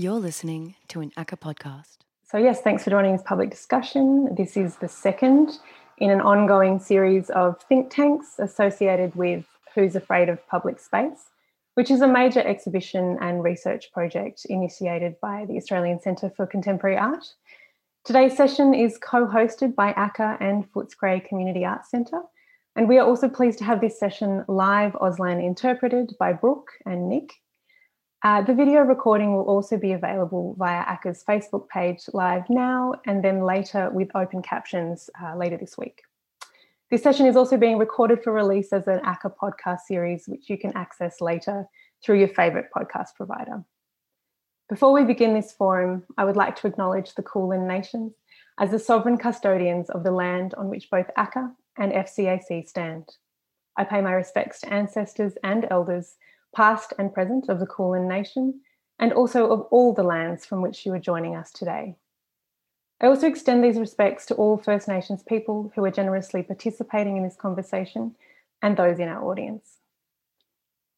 You're listening to an ACCA podcast. So, yes, thanks for joining this public discussion. This is the second in an ongoing series of think tanks associated with Who's Afraid of Public Space, which is a major exhibition and research project initiated by the Australian Centre for Contemporary Art. Today's session is co hosted by ACCA and Footscray Community Arts Centre. And we are also pleased to have this session live Auslan interpreted by Brooke and Nick. Uh, the video recording will also be available via ACCA's Facebook page live now and then later with open captions uh, later this week. This session is also being recorded for release as an ACCA podcast series, which you can access later through your favourite podcast provider. Before we begin this forum, I would like to acknowledge the Kulin Nations as the sovereign custodians of the land on which both ACCA and FCAC stand. I pay my respects to ancestors and elders past and present, of the Kulin Nation, and also of all the lands from which you are joining us today. I also extend these respects to all First Nations people who are generously participating in this conversation and those in our audience.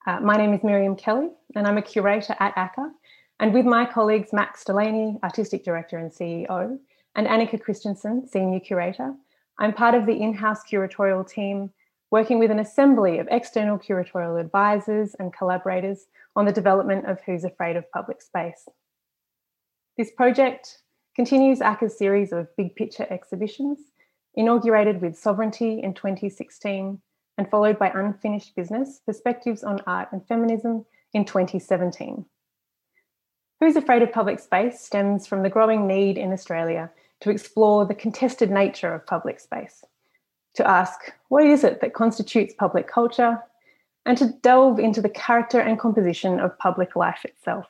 Uh, my name is Miriam Kelly, and I'm a curator at ACCA. And with my colleagues Max Delany, Artistic Director and CEO, and Annika Kristensen, Senior Curator, I'm part of the in house curatorial team working with an assembly of external curatorial advisors and collaborators on the development of Who's Afraid of Public Space. This project continues ACCA's series of big picture exhibitions, inaugurated with Sovereignty in 2016 and followed by Unfinished Business Perspectives on Art and Feminism in 2017. Who's Afraid of Public Space stems from the growing need in Australia to explore the contested nature of public space to ask what is it that constitutes public culture and to delve into the character and composition of public life itself.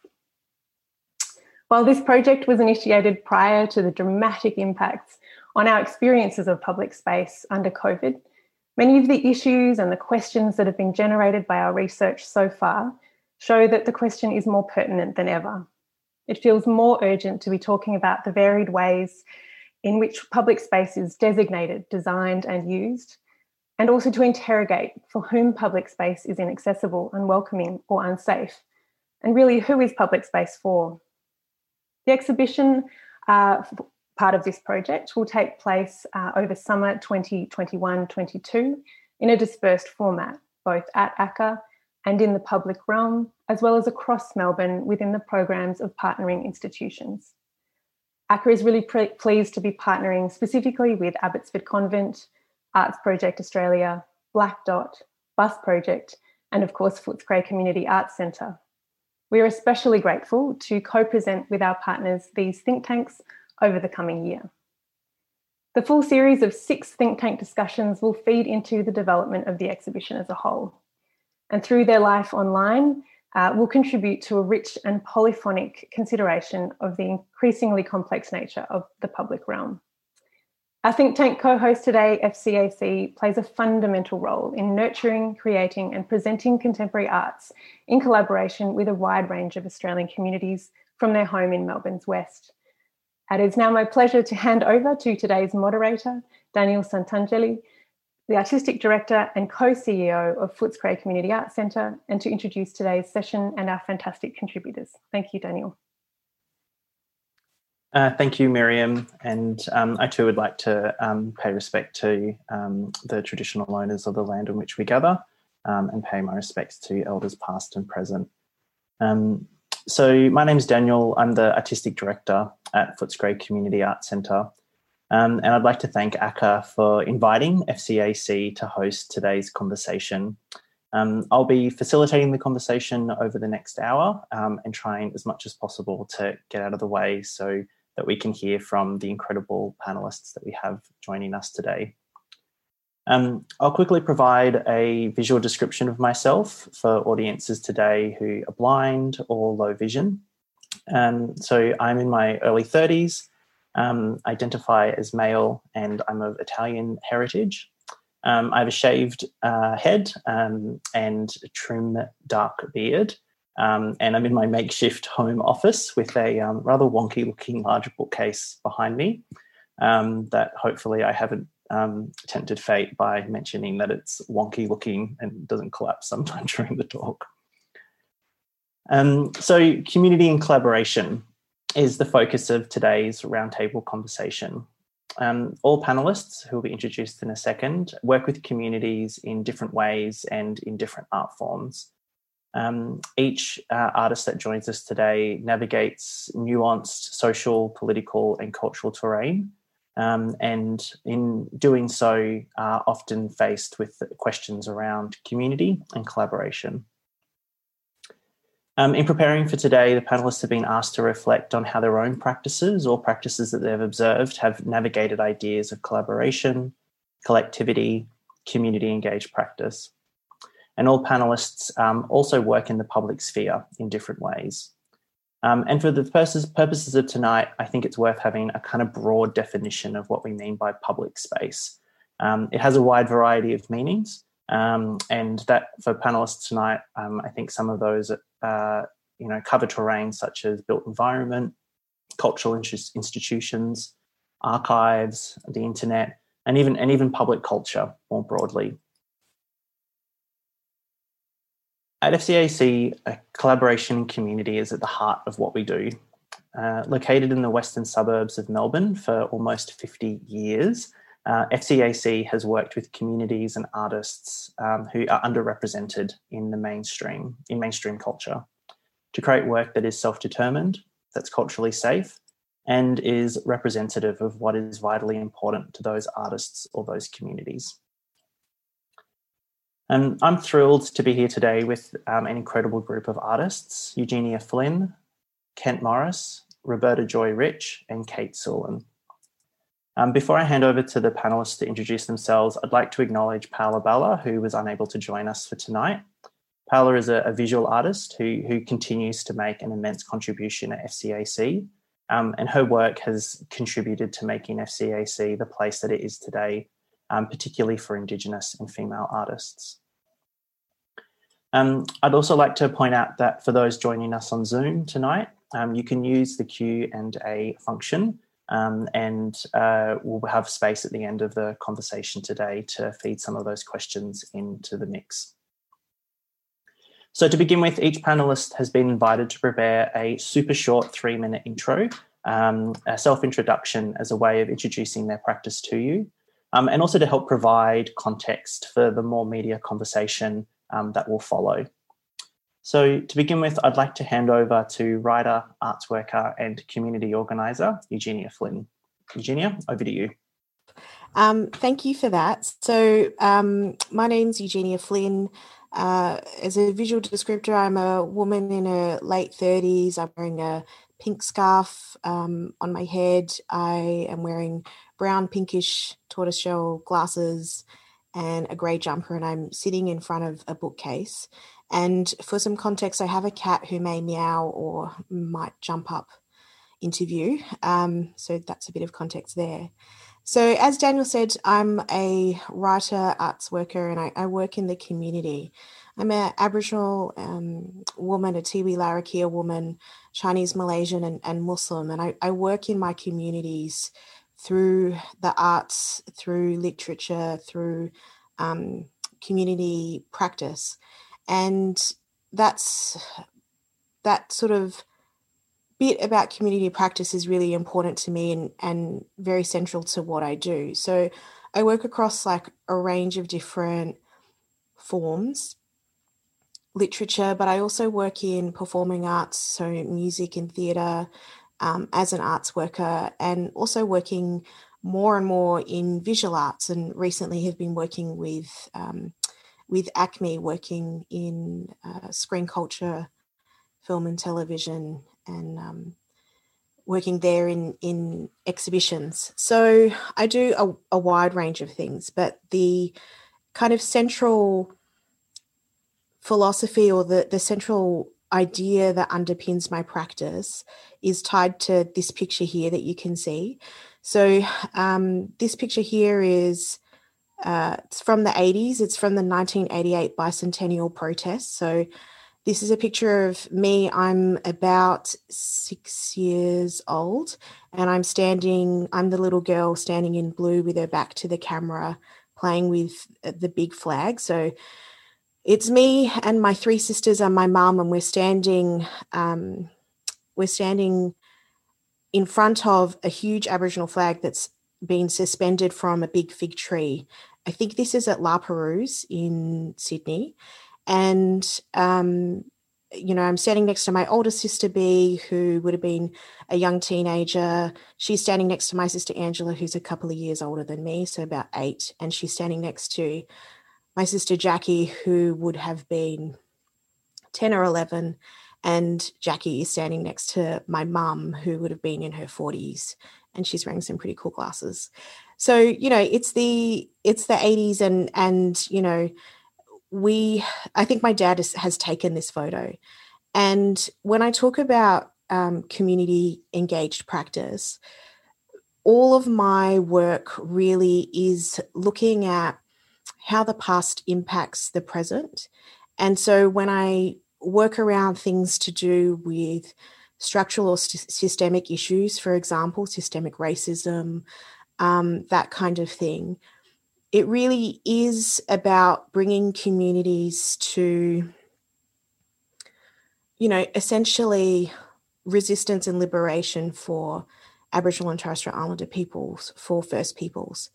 While this project was initiated prior to the dramatic impacts on our experiences of public space under COVID, many of the issues and the questions that have been generated by our research so far show that the question is more pertinent than ever. It feels more urgent to be talking about the varied ways in which public space is designated, designed, and used, and also to interrogate for whom public space is inaccessible, unwelcoming, or unsafe, and really who is public space for. The exhibition, uh, part of this project, will take place uh, over summer 2021 22 in a dispersed format, both at ACCA and in the public realm, as well as across Melbourne within the programs of partnering institutions. ACCA is really pre- pleased to be partnering specifically with Abbotsford Convent, Arts Project Australia, Blak Dot, Bus Project, and of course Footscray Community Arts Centre. We are especially grateful to co present with our partners these think tanks over the coming year. The full series of six think tank discussions will feed into the development of the exhibition as a whole. And through their life online, uh, will contribute to a rich and polyphonic consideration of the increasingly complex nature of the public realm. Our think tank co host today, FCAC, plays a fundamental role in nurturing, creating, and presenting contemporary arts in collaboration with a wide range of Australian communities from their home in Melbourne's West. It is now my pleasure to hand over to today's moderator, Daniel Santangeli, the Artistic Director and co CEO of Footscray Community Arts Centre, and to introduce today's session and our fantastic contributors. Thank you, Daniel. Uh, thank you, Miriam. And um, I too would like to um, pay respect to um, the traditional owners of the land on which we gather um, and pay my respects to elders past and present. Um, so, my name is Daniel. I'm the Artistic Director at Footscray Community Arts Centre. Um, and I'd like to thank ACCA for inviting FCAC to host today's conversation. Um, I'll be facilitating the conversation over the next hour um, and trying as much as possible to get out of the way so that we can hear from the incredible panelists that we have joining us today. Um, I'll quickly provide a visual description of myself for audiences today who are blind or low vision. Um, so I'm in my early 30s um, identify as male and I'm of Italian heritage. Um, I have a shaved uh, head um, and a trim dark beard. Um, and I'm in my makeshift home office with a um, rather wonky looking large bookcase behind me um, that hopefully I haven't tempted fate by mentioning that it's wonky looking and doesn't collapse sometime during the talk. So, community and collaboration is the focus of today's roundtable conversation. Um, all panelists, who will be introduced in a second, work with communities in different ways and in different art forms. Um, each uh, artist that joins us today navigates nuanced social, political, and cultural terrain, um, and in doing so, are often faced with questions around community and collaboration. Um, in preparing for today, the panelists have been asked to reflect on how their own practices or practices that they've observed have navigated ideas of collaboration, collectivity, community engaged practice. And all panelists um, also work in the public sphere in different ways. Um, and for the purposes, purposes of tonight, I think it's worth having a kind of broad definition of what we mean by public space. Um, it has a wide variety of meanings, um, and that for panelists tonight, um, I think some of those uh, you know cover terrain such as built environment, cultural institutions, archives, the internet, and even and even public culture more broadly. At FCAC, a collaboration and community is at the heart of what we do. Uh, located in the western suburbs of Melbourne for almost 50 years, uh, FCAC has worked with communities and artists um, who are underrepresented in the mainstream, in mainstream culture, to create work that is self-determined, that's culturally safe, and is representative of what is vitally important to those artists or those communities. And I'm thrilled to be here today with um, an incredible group of artists Eugenia Flynn, Kent Morris, Roberta Joy Rich, and Kate Sulan. Um, before I hand over to the panelists to introduce themselves, I'd like to acknowledge Paola Balla, who was unable to join us for tonight. Paola is a, a visual artist who, who continues to make an immense contribution at FCAC, um, and her work has contributed to making FCAC the place that it is today, um, particularly for Indigenous and female artists. Um, I'd also like to point out that for those joining us on Zoom tonight, um, you can use the Q and A function um, and uh, we'll have space at the end of the conversation today to feed some of those questions into the mix. So to begin with, each panelist has been invited to prepare a super short three minute intro, um, a self-introduction as a way of introducing their practice to you, um, and also to help provide context for the more media conversation um, that will follow. So, to begin with, I'd like to hand over to writer, arts worker, and community organiser, Eugenia Flynn. Eugenia, over to you. Um, thank you for that. So, um, my name's Eugenia Flynn. Uh, as a visual descriptor, I'm a woman in her late 30s. I'm wearing a pink scarf um, on my head. I am wearing brown, pinkish tortoiseshell glasses and a grey jumper, and I'm sitting in front of a bookcase. And for some context, I have a cat who may meow or might jump up into view. Um, so that's a bit of context there. So, as Daniel said, I'm a writer, arts worker, and I, I work in the community. I'm an Aboriginal um, woman, a Tiwi Larrakia woman, Chinese, Malaysian, and, and Muslim, and I, I work in my communities through the arts, through literature, through um, community practice and that's that sort of bit about community practice is really important to me and, and very central to what I do. So I work across like a range of different forms, literature, but I also work in performing arts, so music and theatre um, as an arts worker, and also working more and more in visual arts. And recently have been working with um, with ACMI working in uh, screen culture, film and television, and um, working there in, in exhibitions. So I do a, a wide range of things, but the kind of central philosophy or the, the central idea that underpins my practice is tied to this picture here that you can see. So, um, this picture here is uh, it's from the 80s. It's from the 1988 bicentennial protest. So this is a picture of me. I'm about six years old, and I'm standing, I'm the little girl standing in blue with her back to the camera, playing with uh, the big flag. So it's me and my three sisters and my mum, and we're standing. Um, we're standing in front of a huge Aboriginal flag that's been suspended from a big fig tree. I think this is at La Perouse in Sydney, and um, you know, I'm standing next to my older sister B, who would have been a young teenager. She's standing next to my sister Angela, who's a couple of years older than me, so about eight, and she's standing next to my sister Jackie, who would have been 10 or 11. And Jackie is standing next to my mum, who would have been in her 40s, and she's wearing some pretty cool glasses. So, you know, it's the it's the 80s and and you know, we I think my dad has, has taken this photo. And when I talk about um, community engaged practice, all of my work really is looking at how the past impacts the present. And so when I work around things to do with structural or st- systemic issues, for example, systemic racism, um, that kind of thing, it really is about bringing communities to, you know, essentially resistance and liberation for Aboriginal and Torres Strait Islander peoples, for First Peoples.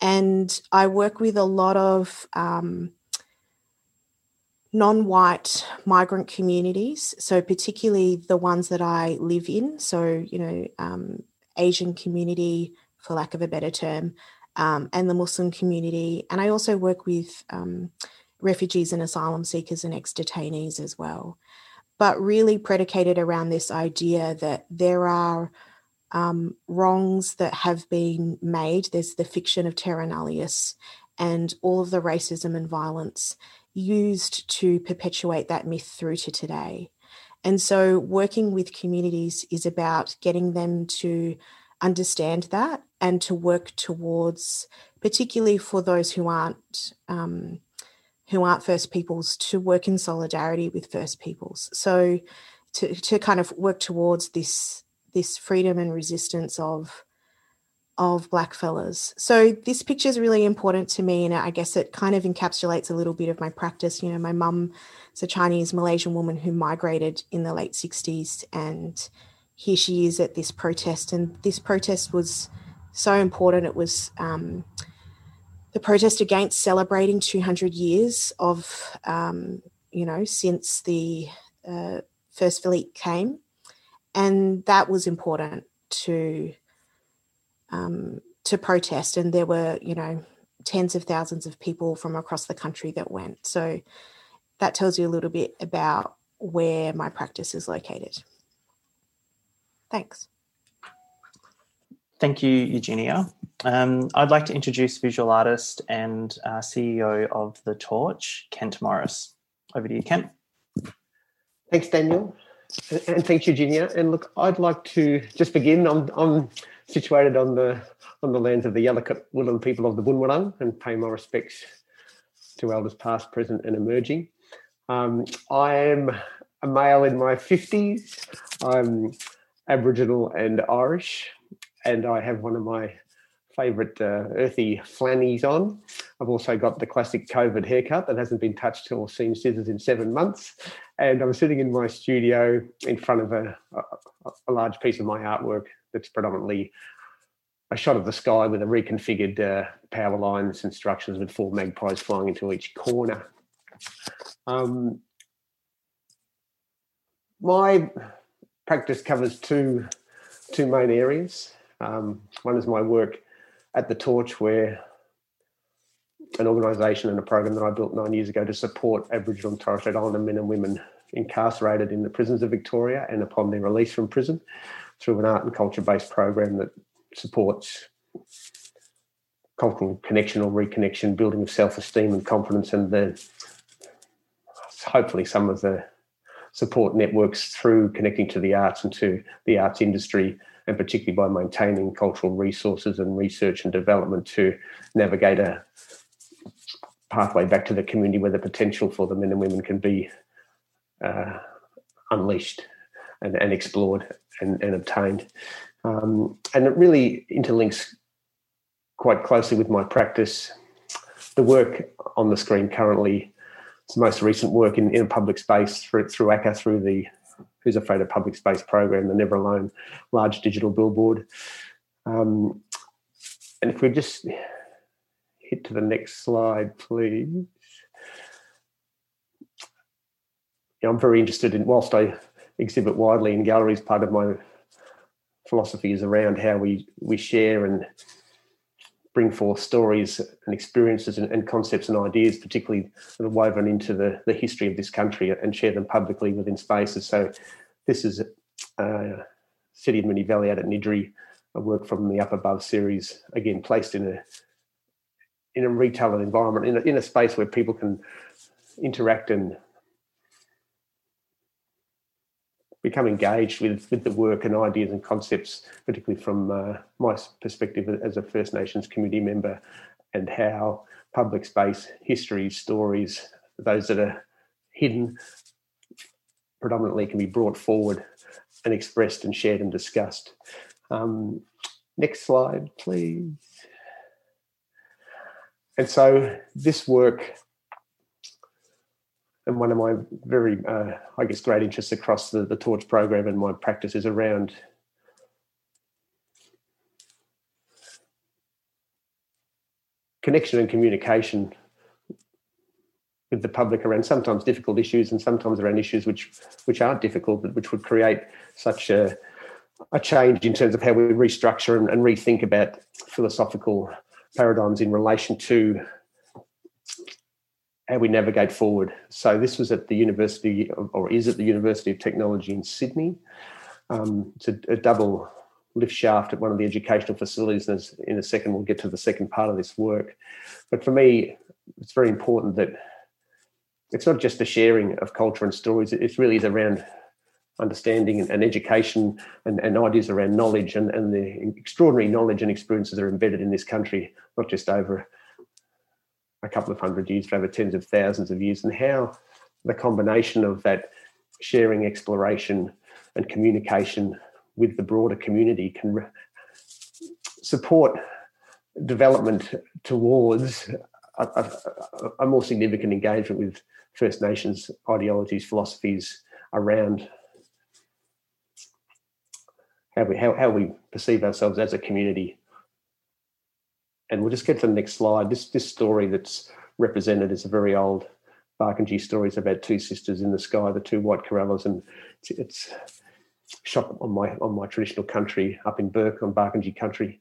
And I work with a lot of um, non white migrant communities, so particularly the ones that I live in. So, you know, um, Asian community, for lack of a better term, um, and the Muslim community. And I also work with um, refugees and asylum seekers and ex detainees as well. But really predicated around this idea that there are um, wrongs that have been made. There's the fiction of terra nullius and all of the racism and violence used to perpetuate that myth through to today. And so, working with communities is about getting them to understand that and to work towards, particularly for those who aren't um, who aren't First Peoples, to work in solidarity with First Peoples. So, to to kind of work towards this this freedom and resistance of of black fellas. So this picture is really important to me, and I guess it kind of encapsulates a little bit of my practice. You know, my mum is a Chinese Malaysian woman who migrated in the late '60s, and here she is at this protest. And this protest was so important. It was um, the protest against celebrating 200 years of, um, you know, since the uh, first fleet came and that was important to um, to protest. And there were, you know, tens of thousands of people from across the country that went. So that tells you a little bit about where my practice is located. Thanks. Thank you, Eugenia. Um, I'd like to introduce visual artist and uh, CEO of The Torch, Kent Morris. Over to you, Kent. Thanks, Daniel. And thanks, Eugenia. And look, I'd like to just begin. I'm, I'm situated on the on the lands of the Yalukit Willam people of the Bunwurrung and pay my respects to elders past, present, and emerging. Um, I am a male in my 50s. I'm Aboriginal and Irish, and I have one of my favourite uh, earthy flannies on. I've also got the classic COVID haircut that hasn't been touched or seen scissors in seven months. And I'm sitting in my studio in front of a, a, a large piece of my artwork that's predominantly a shot of the sky with a reconfigured uh, power lines and structures with four magpies flying into each corner. Um, my practice covers two two main areas. Um, one is my work at the Torch, where an organisation and a program that I built nine years ago to support Aboriginal and Torres Strait Islander men and women incarcerated in the prisons of Victoria and upon their release from prison through an art and culture based program that supports cultural connection or reconnection, building of self esteem and confidence, and the hopefully some of the support networks through connecting to the arts and to the arts industry and particularly by maintaining cultural resources and research and development to navigate a pathway back to the community where the potential for the men and women can be uh, unleashed and, and explored and, and obtained. Um, and it really interlinks quite closely with my practice. The work on the screen currently most recent work in, in public space through, through ACCA, through the Who's Afraid of Public Space program, the Never Alone large digital billboard. Um, and if we just hit to the next slide, please. I'm very interested in, whilst I exhibit widely in galleries, part of my philosophy is around how we, we share and bring forth stories and experiences and, and, concepts and ideas, particularly that are woven into the, the history of this country and share them publicly within spaces. So this is uh, City of Moonee Valley out at Niddrie, a work from the Up Above series, again placed in a in a retail environment, in a, in a space where people can interact and become engaged with, with the work and ideas and concepts, particularly from uh, my perspective as a First Nations community member, and how public space histories, stories, those that are hidden, predominantly can be brought forward and expressed and shared and discussed. Um, next slide, please. And so this work and one of my very, uh, I guess, great interests across the, the Torch program and my practice is around connection and communication with the public around sometimes difficult issues and sometimes around issues which which aren't difficult but which would create such a a change in terms of how we restructure and, and rethink about philosophical paradigms in relation to how we navigate forward. So this was at the University, of, or is at the University of Technology in Sydney. Um, it's a, a, double lift shaft at one of the educational facilities. And in a second, we'll get to the second part of this work. But for me, it's very important that it's not just the sharing of culture and stories. It really is around understanding and, and education and, and, ideas around knowledge and, and the extraordinary knowledge and experiences that are embedded in this country, not just over a couple of hundred years, but over tens of thousands of years, and how the combination of that sharing, exploration, and communication with the broader community can re- support development towards a, a, a, more significant engagement with First Nations ideologies, philosophies around how we how, how we perceive ourselves as a community and we'll just get to the next slide. This this story that's represented is a very old Barkindji story. It's about two sisters in the sky, the two white corellas, and it's, it's shot on my on my traditional country up in Bourke on Barkindji country,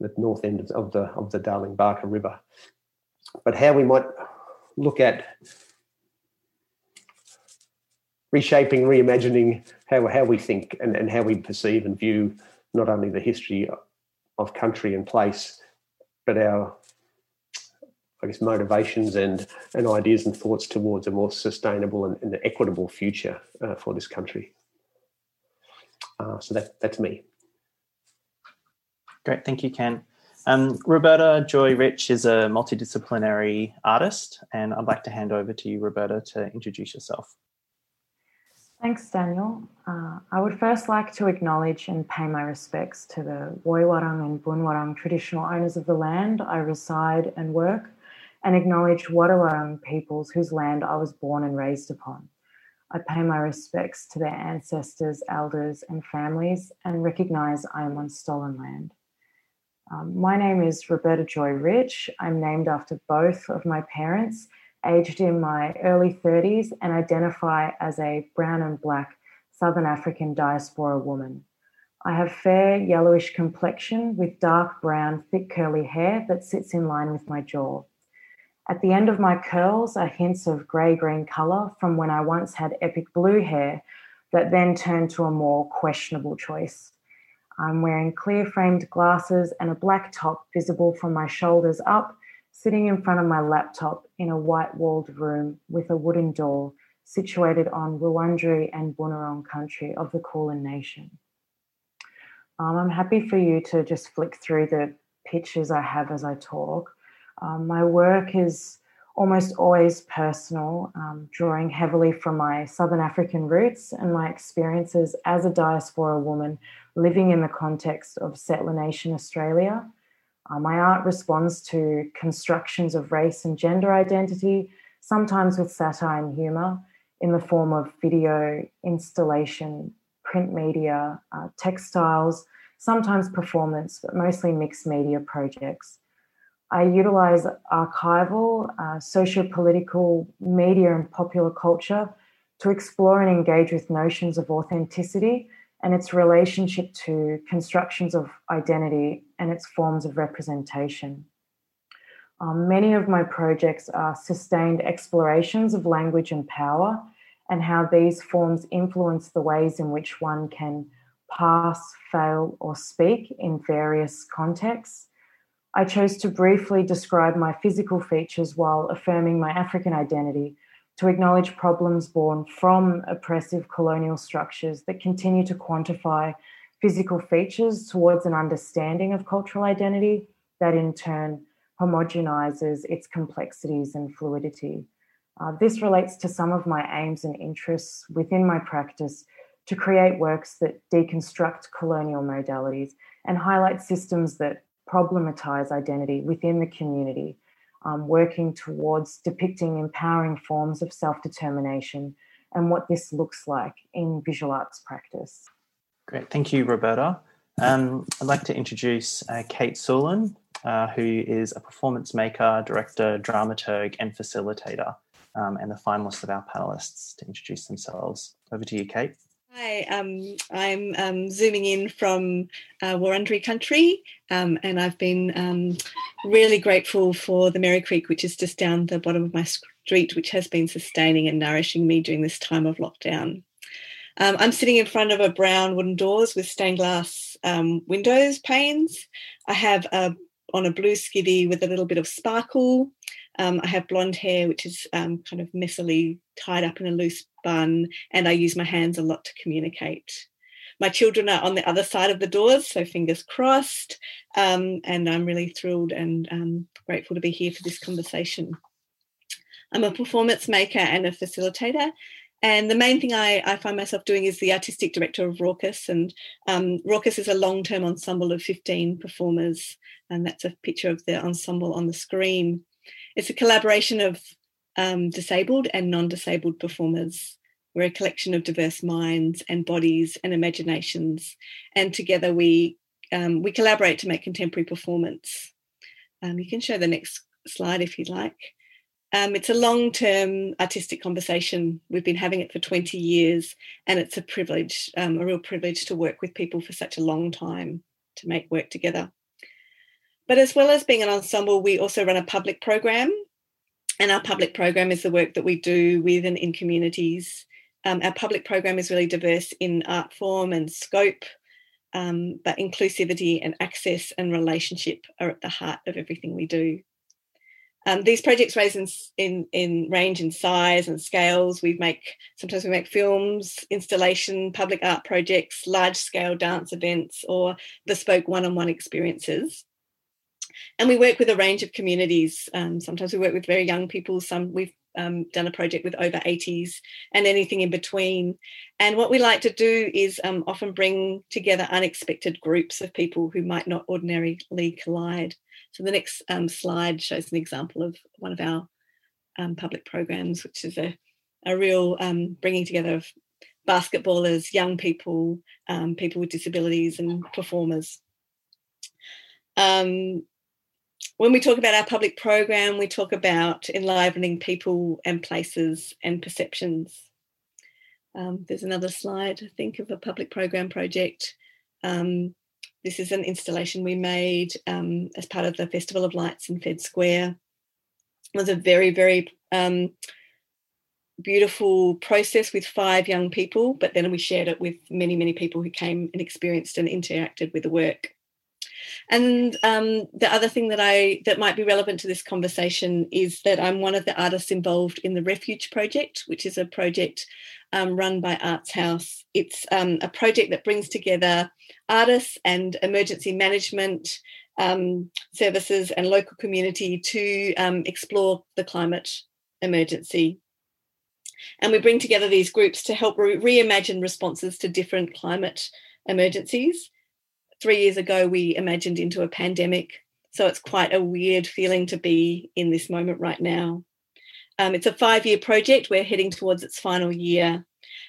the north end of the of the Darling Baaka River. But how we might look at reshaping, reimagining how how we think and, and how we perceive and view not only the history of country and place, but our I guess motivations and and ideas and thoughts towards a more sustainable and, and equitable future uh, for this country. Uh, so that that's me. Great, thank you, Ken. Um, Roberta Joy Rich is a multidisciplinary artist, and I'd like to hand over to you, Roberta, to introduce yourself. Thanks, Daniel. Uh, I would first like to acknowledge and pay my respects to the Woiwurrung and Boonwurrung traditional owners of the land I reside and work, and acknowledge Wadawurrung peoples whose land I was born and raised upon. I pay my respects to their ancestors, elders, and families, and recognise I am on stolen land. Um, my name is Roberta Joy Rich. I'm named after both of my parents aged in my early 30s, and identify as a brown and black Southern African diaspora woman. I have fair yellowish complexion with dark brown, thick curly hair that sits in line with my jaw. At the end of my curls are hints of grey green colour from when I once had epic blue hair that then turned to a more questionable choice. I'm wearing clear framed glasses and a black top visible from my shoulders up sitting in front of my laptop in a white walled room with a wooden door situated on Wurundjeri and Boonwurrung country of the Kulin Nation. Um, I'm happy for you to just flick through the pictures I have as I talk. Um, my work is almost always personal, um, drawing heavily from my Southern African roots and my experiences as a diaspora woman living in the context of settler nation Australia uh, my art responds to constructions of race and gender identity, sometimes with satire and humour in the form of video, installation, print media, uh, textiles, sometimes performance, but mostly mixed media projects. I utilize archival, uh, socio political, media, and popular culture to explore and engage with notions of authenticity and its relationship to constructions of identity and its forms of representation. Um, many of my projects are sustained explorations of language and power and how these forms influence the ways in which one can pass, fail, or speak in various contexts. I chose to briefly describe my physical features while affirming my African identity to acknowledge problems born from oppressive colonial structures that continue to quantify physical features towards an understanding of cultural identity that in turn homogenizes its complexities and fluidity. Uh, this relates to some of my aims and interests within my practice to create works that deconstruct colonial modalities and highlight systems that problematize identity within the community um, working towards depicting empowering forms of self determination and what this looks like in visual arts practice. Great, thank you, Roberta. Um, I'd like to introduce uh, Kate Sulan, uh, who is a performance maker, director, dramaturg, and facilitator, um, and the finalist of our panelists to introduce themselves. Over to you, Kate. Hi, um, I'm um, zooming in from uh, Wurundjeri country, um, and I've been um, really grateful for the Merri Creek, which is just down the bottom of my street, which has been sustaining and nourishing me during this time of lockdown. Um, I'm sitting in front of a brown wooden doors with stained glass um, windows panes. I have a on a blue skivvy with a little bit of sparkle. Um, I have blonde hair, which is um, kind of messily tied up in a loose bun, and I use my hands a lot to communicate. My children are on the other side of the doors, so fingers crossed. Um, and I'm really thrilled and um, grateful to be here for this conversation. I'm a performance maker and a facilitator. And the main thing I, I find myself doing is the artistic director of Rawcus. And um, Rawcus is a long term ensemble of 15 performers. And that's a picture of the ensemble on the screen. It's a collaboration of um, disabled and non disabled performers. We're a collection of diverse minds and bodies and imaginations. And together we, um, we collaborate to make contemporary performance. Um, you can show the next slide if you'd like. Um, it's a long term artistic conversation. We've been having it for 20 years, and it's a privilege, um, a real privilege to work with people for such a long time to make work together. But as well as being an ensemble, we also run a public program. And our public program is the work that we do with and in communities. Um, our public program is really diverse in art form and scope, um, but inclusivity and access and relationship are at the heart of everything we do. Um, these projects range in, in, in, range in size and scales. We make sometimes we make films, installation, public art projects, large scale dance events, or bespoke one on one experiences and we work with a range of communities. Um, sometimes we work with very young people. Some we've um, done a project with over 80s and anything in between. And what we like to do is um, often bring together unexpected groups of people who might not ordinarily collide. So the next um, slide shows an example of one of our um, public programs, which is a, a real um, bringing together of basketballers, young people, people with disabilities, and performers. Um, when we talk about our public program, we talk about enlivening people and places and perceptions. Um, there's another slide, I think, of a public program project. Um, this is an installation we made um, as part of the Festival of Lights in Fed Square. It was a very, very um, beautiful process with five young people, but then we shared it with many, many people who came and experienced and interacted with the work. And um, the other thing that I that might be relevant to this conversation is that I'm one of the artists involved in the Refuge Project, which is a project um, run by Arts House. It's um, a project that brings together artists and emergency management um, services and local community to um, explore the climate emergency. And we bring together these groups to help re- reimagine responses to different climate emergencies three years ago we imagined into a pandemic. So it's quite a weird feeling to be in this moment right now. Um, it's a five year project. We're heading towards its final year.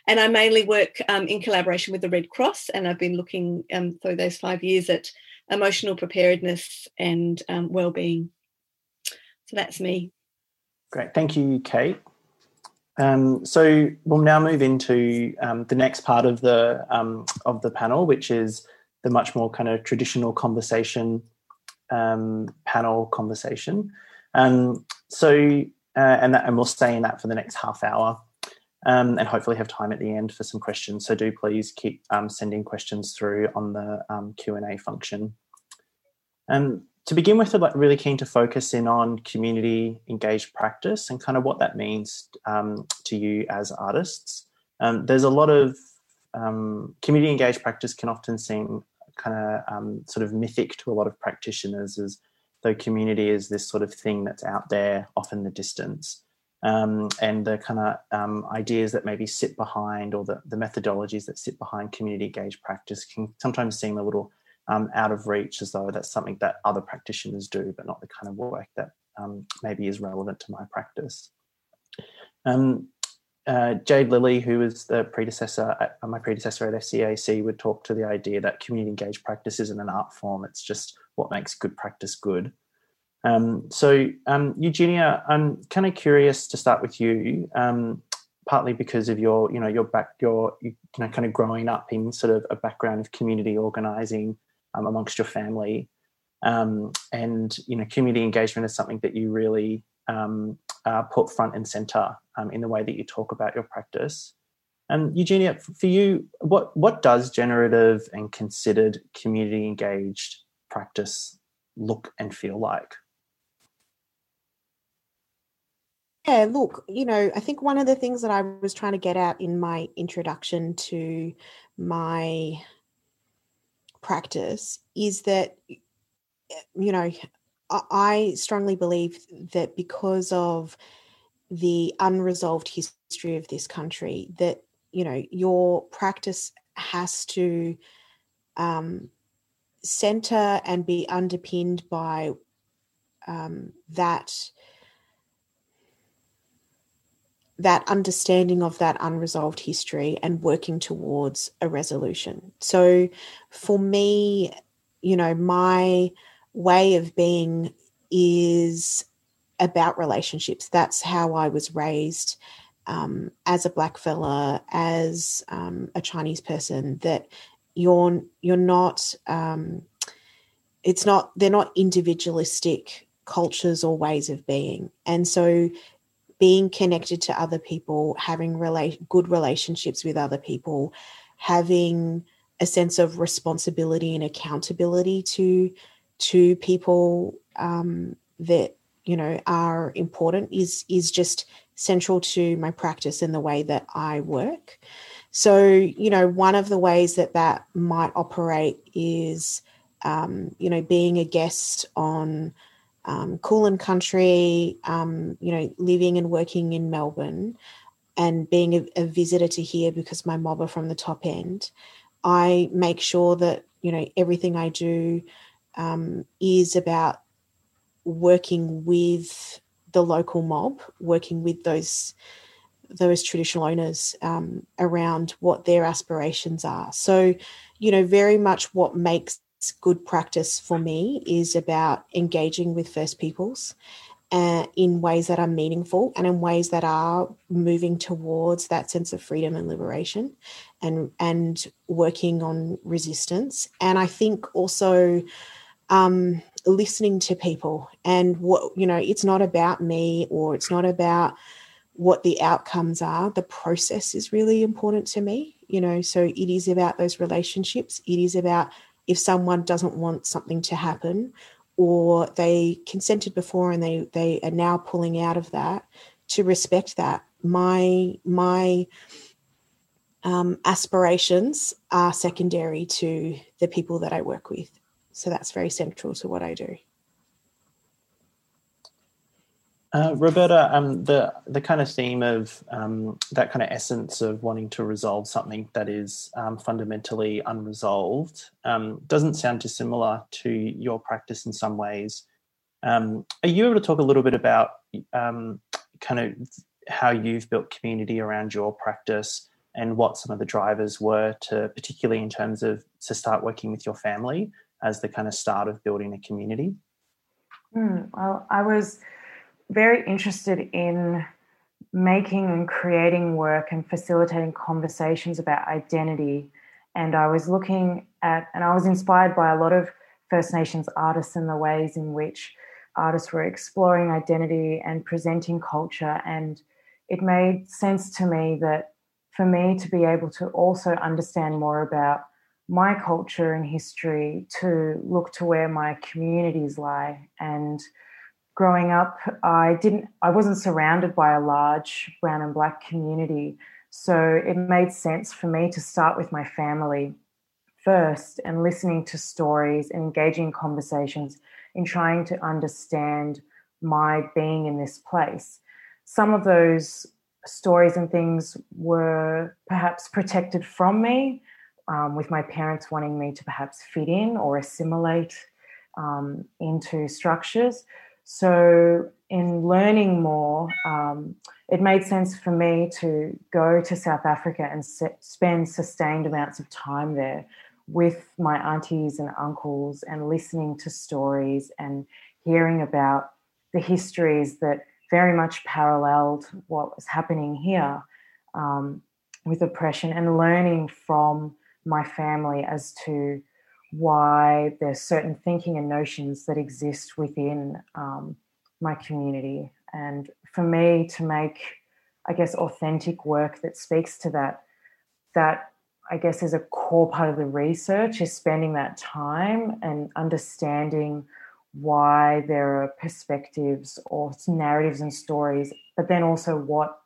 And I mainly work um, in collaboration with the Red Cross, and I've been looking um, for those five years at emotional preparedness and um, well-being. So that's me. Great, thank you, Kate. Um, so we'll now move into um, the next part of the um, of the panel, which is the much more kind of traditional conversation um, panel conversation. Um, so uh, and that, and we'll stay in that for the next half hour. Um, and hopefully have time at the end for some questions. So do please keep um, sending questions through on the um, Q and A function. And to begin with, I'm really keen to focus in on community engaged practice and kind of what that means um, to you as artists. Um, there's a lot of um, community engaged practice can often seem kind of sort of mythic to a lot of practitioners as though community is this sort of thing that's out there off in the distance. Um, and the kind of um, ideas that maybe sit behind or the, the methodologies that sit behind community engaged practice can sometimes seem a little um, out of reach as though that's something that other practitioners do but not the kind of work that um, maybe is relevant to my practice. Um, uh, Jade Lillie, who was the predecessor, uh, my predecessor at FCAC, would talk to the idea that community engaged practice isn't an art form; it's just what makes good practice good. Um, so, um, Eugenia, I'm kind of curious to start with you, um, partly because of your, you know, your back, your, you know, kind of growing up in sort of a background of community organising um, amongst your family, um, and you know, community engagement is something that you really um, uh, put front and centre in the way that you talk about your practice. And Eugenia, for you, what what does generative and considered community engaged practice look and feel like? Yeah, look, you know, I think one of the things that I was trying to get at in my introduction to my practice is that, you know, I strongly believe that because of the unresolved history of this country, that, you know, your practice has to um, center and be underpinned by um, that that understanding of that unresolved history and working towards a resolution. So for me, you know, my way of being is about relationships. That's how I was raised um, as a black fella, as um, a Chinese person. That you're you're not. Um, it's not. They're not individualistic cultures or ways of being, and so being connected to other people, having rela- good relationships with other people, having a sense of responsibility and accountability to to people um, that you know are important is is just central to my practice and the way that I work. So you know one of the ways that that might operate is um, you know being a guest on um, Kulin Country, um, you know, living and working in Melbourne and being a, a, visitor to here because my mob are from the top end, I make sure that, you know, everything I do um, is about working with the local mob, working with those those traditional owners um, around what their aspirations are. So, you know, very much what makes good practice for me is about engaging with First Peoples uh, in ways that are meaningful and in ways that are moving towards that sense of freedom and liberation and and working on resistance and i think also um, listening to people. And what you know it's not about me or it's not about what the outcomes are. The process is really important to me you know so it is about those relationships. It is about if someone doesn't want something to happen or they consented before and they they are now pulling out of that to respect that. My my um, aspirations are secondary to the people that i work with so that's very central to what i do uh, Roberta, um, the the kind of theme of um, that kind of essence of wanting to resolve something that is um, fundamentally unresolved um, doesn't sound dissimilar to your practice in some ways. Um, are you able to talk a little bit about um, kind of how you've built community around your practice and what some of the drivers were to particularly in terms of to start working with your family as the kind of start of building a community. Mm, well i was very interested in making and creating work and facilitating conversations about identity. And i was looking at and i was inspired by a lot of first nations artists and the ways in which artists were exploring identity and presenting culture. And it made sense to me that for me to be able to also understand more about my culture and history, to look to where my communities lie. And growing up, I didn't, I wasn't surrounded by a large brown and black community. So it made sense for me to start with my family first and listening to stories and engaging in conversations in trying to understand my being in this place some of those stories and things were perhaps protected from me, um, with my parents wanting me to perhaps fit in or assimilate um, into structures. So, in learning more, um, it made sense for me to go to South Africa and spend sustained amounts of time there with my aunties and uncles and listening to stories and hearing about the histories that very much paralleled what was happening here um, with oppression and learning from my family as to why there's certain thinking and notions that exist within um, my community. And for me to make, I guess, authentic work that speaks to that, that I guess is a core part of the research is spending that time and understanding why there are perspectives or narratives and stories, but then also what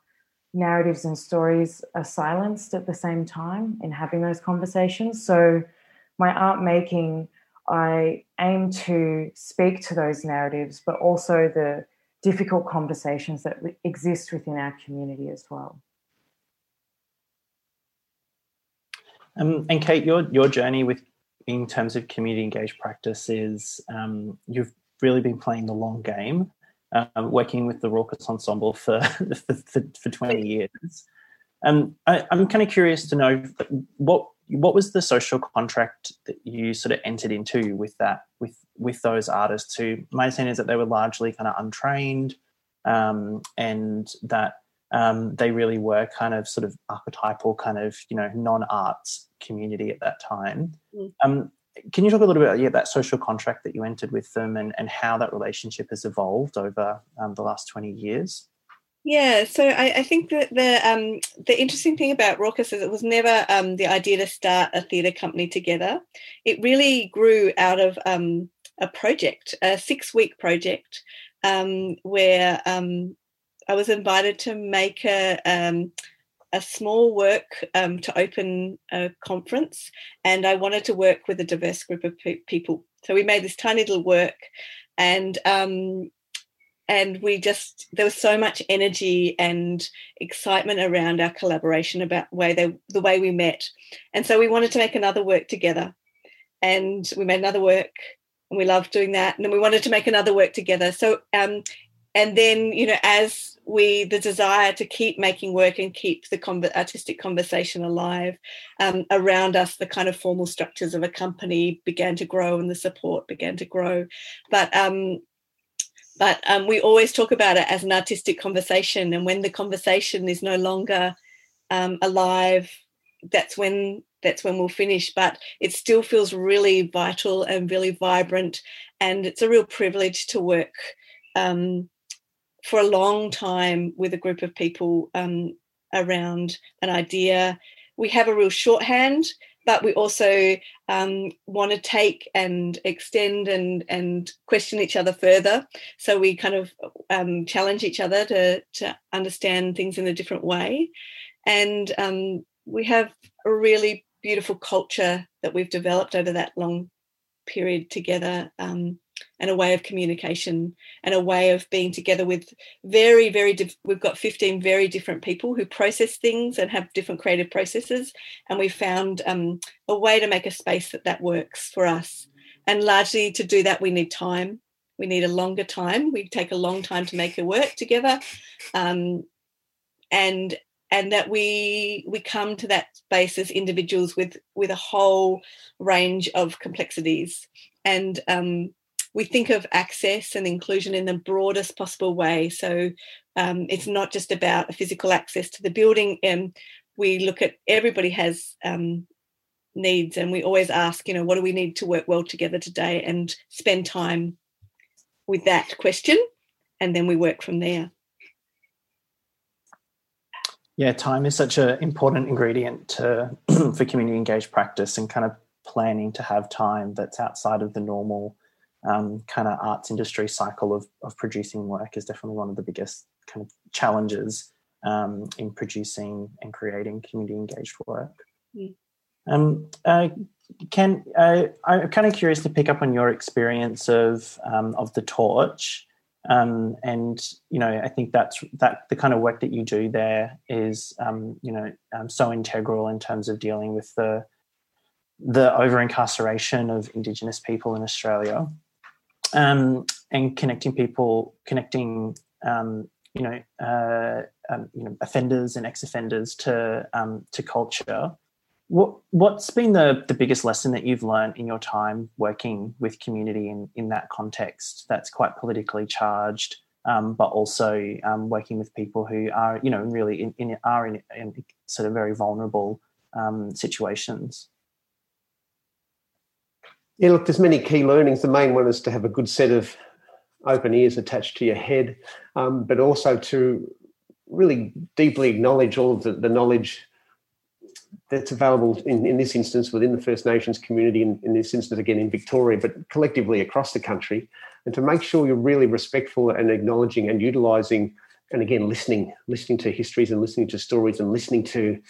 narratives and stories are silenced at the same time in having those conversations. So, my art making, I aim to speak to those narratives, but also the difficult conversations that exist within our community as well. Um, and Kate, your your journey with in terms of community engaged practices, um, you've really been playing the long game, um, working with the Rawcus Ensemble for, for, for 20 years. Um, I, I'm kind of curious to know what what was the social contract that you sort of entered into with that with with those artists who my understanding is that they were largely kind of untrained um, and that um, they really were kind of sort of archetypal kind of you know non-arts community at that time. Mm. Um, can you talk a little bit about yeah, that social contract that you entered with them and, and how that relationship has evolved over um, the last 20 years? Yeah, so I, I think that the um, the interesting thing about Rawcus is it was never um, the idea to start a theatre company together. It really grew out of um, a project, a six week project, um, where um, I was invited to make a a small work um, to open a conference, and I wanted to work with a diverse group of pe- people. So we made this tiny little work, and um, and we just there was so much energy and excitement around our collaboration about way they, the way we met, and so we wanted to make another work together, and we made another work, and we loved doing that, and then we wanted to make another work together. So um, and then you know as we the desire to keep making work and keep the artistic conversation alive um, around us the kind of formal structures of a company began to grow and the support began to grow. But um, but um, we always talk about it as an artistic conversation. And when the conversation is no longer um, alive that's when that's when we'll finish. But it still feels really vital and really vibrant. And it's a real privilege to work um, for a long time with a group of people um, around an idea. We have a real shorthand, but we also um, want to take and extend and and question each other further. So we kind of um, challenge each other to to understand things in a different way, and um, we have a really beautiful culture that we've developed over that long period together. Um, and a way of communication and a way of being together with very very diff- we've got 15 very different people who process things and have different creative processes and we found um, a way to make a space that that works for us. And largely to do that we need time. We need a longer time. We take a long time to make it work together, um, and and that we we come to that space as individuals with with a whole range of complexities, and um, we think of access and inclusion in the broadest possible way. So um, it's not just about physical access to the building. And we look at everybody has um, needs, and we always ask, you know, what do we need to work well together today, and spend time with that question, and then we work from there. Yeah, time is such an important ingredient to for community engaged practice and kind of planning to have time that's outside of the normal um, kind of arts industry cycle of, of producing work is definitely one of the biggest kind of challenges um, in producing and creating community engaged work. Mm. Um, uh, Kent, uh, I'm kind of curious to pick up on your experience of um, of the torch, um, and you know, I think that's that the kind of work that you do there is um, you know um, so integral in terms of dealing with the the over incarceration of Indigenous people in Australia, um, and connecting people, connecting um, you know uh, you know offenders and ex offenders to to culture. What what's been the the biggest lesson that you've learned in your time working with community in in that context that's quite politically charged, um, but also um, working with people who are you know really in, in are in, in, sort of very vulnerable um, situations. Yeah, look, there's many key learnings. The main one is to have a good set of open ears attached to your head, um, but also to really deeply acknowledge all of the, the knowledge that's available in, in this instance within the First Nations community, in, in this instance again in Victoria, but collectively across the country, and to make sure you're really respectful and acknowledging and utilising, and again listening, listening to histories and listening to stories and listening to